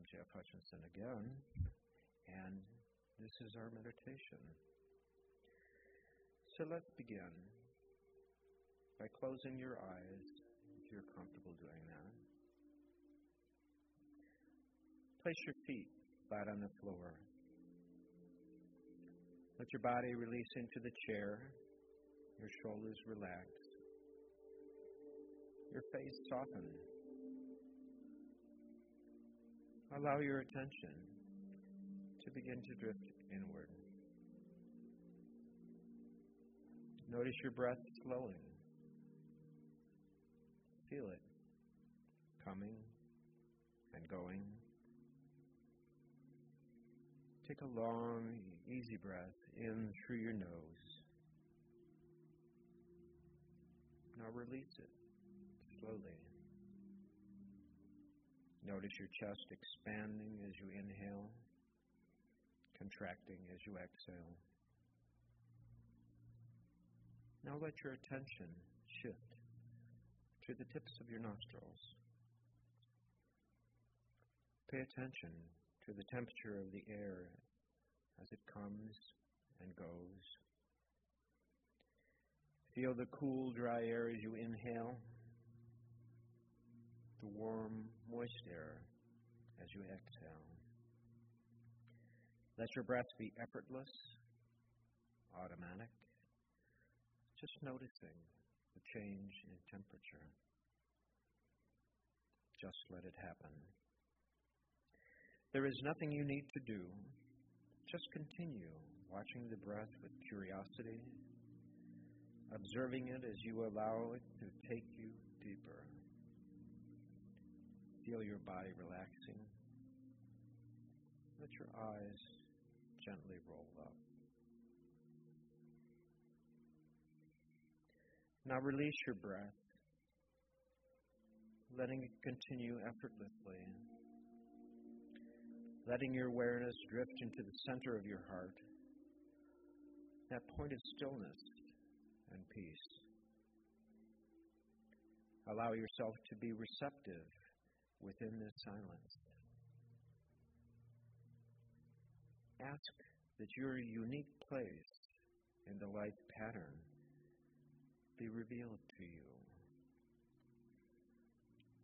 I'm Jeff Hutchinson again, and this is our meditation. So let's begin by closing your eyes if you're comfortable doing that. Place your feet flat on the floor. Let your body release into the chair, your shoulders relax, your face soften. Allow your attention to begin to drift inward. Notice your breath slowing. Feel it coming and going. Take a long, easy breath in through your nose. Now release it slowly. Notice your chest expanding as you inhale, contracting as you exhale. Now let your attention shift to the tips of your nostrils. Pay attention to the temperature of the air as it comes and goes. Feel the cool, dry air as you inhale the warm, moist air as you exhale. Let your breath be effortless, automatic, just noticing the change in temperature. Just let it happen. There is nothing you need to do. Just continue watching the breath with curiosity, observing it as you allow it to take you deeper. Feel your body relaxing. Let your eyes gently roll up. Now release your breath, letting it continue effortlessly, letting your awareness drift into the center of your heart, that point of stillness and peace. Allow yourself to be receptive within this silence. Ask that your unique place in the life pattern be revealed to you.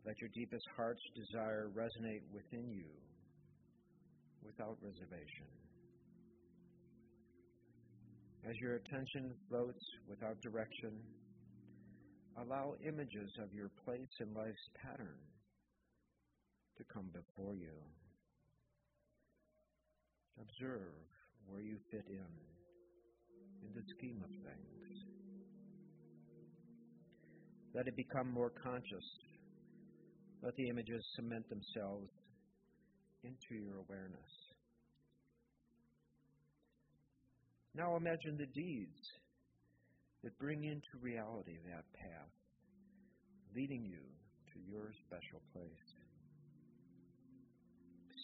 Let your deepest heart's desire resonate within you without reservation. As your attention floats without direction, allow images of your place in life's pattern to come before you. Observe where you fit in in the scheme of things. Let it become more conscious. Let the images cement themselves into your awareness. Now imagine the deeds that bring into reality that path, leading you to your special place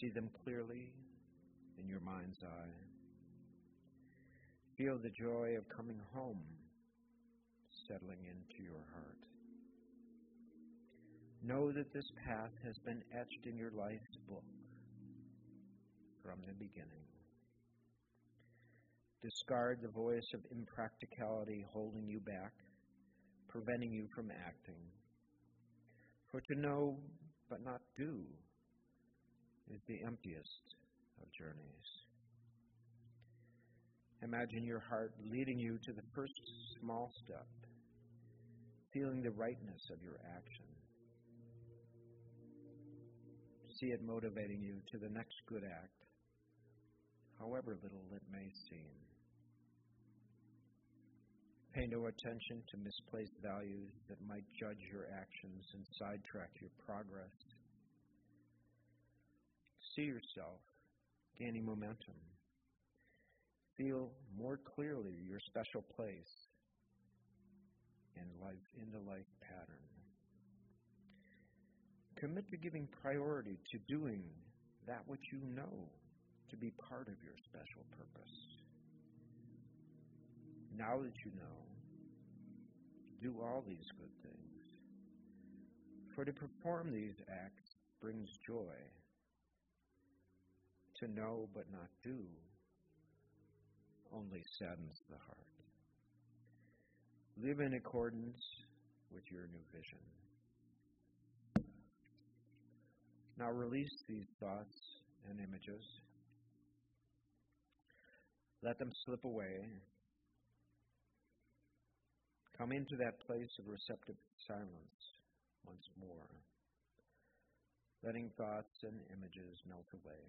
see them clearly in your mind's eye. Feel the joy of coming home settling into your heart. Know that this path has been etched in your life's book from the beginning. Discard the voice of impracticality holding you back, preventing you from acting. For to know but not do is the emptiest of journeys. Imagine your heart leading you to the first small step, feeling the rightness of your action. See it motivating you to the next good act, however little it may seem. Pay no attention to misplaced values that might judge your actions and sidetrack your progress see yourself gaining momentum. Feel more clearly your special place in life in the life pattern. Commit to giving priority to doing that which you know to be part of your special purpose. Now that you know, do all these good things. For to perform these acts brings joy to know but not do only saddens the heart. Live in accordance with your new vision. Now release these thoughts and images. Let them slip away. Come into that place of receptive silence once more, letting thoughts and images melt away.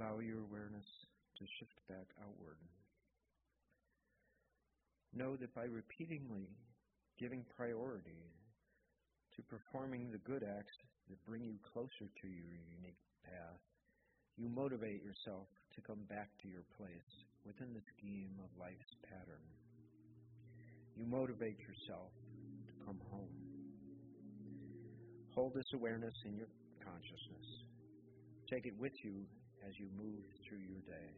Allow your awareness to shift back outward. Know that by repeatedly giving priority to performing the good acts that bring you closer to your unique path, you motivate yourself to come back to your place within the scheme of life's pattern. You motivate yourself to come home. Hold this awareness in your consciousness. Take it with you as you move through your day.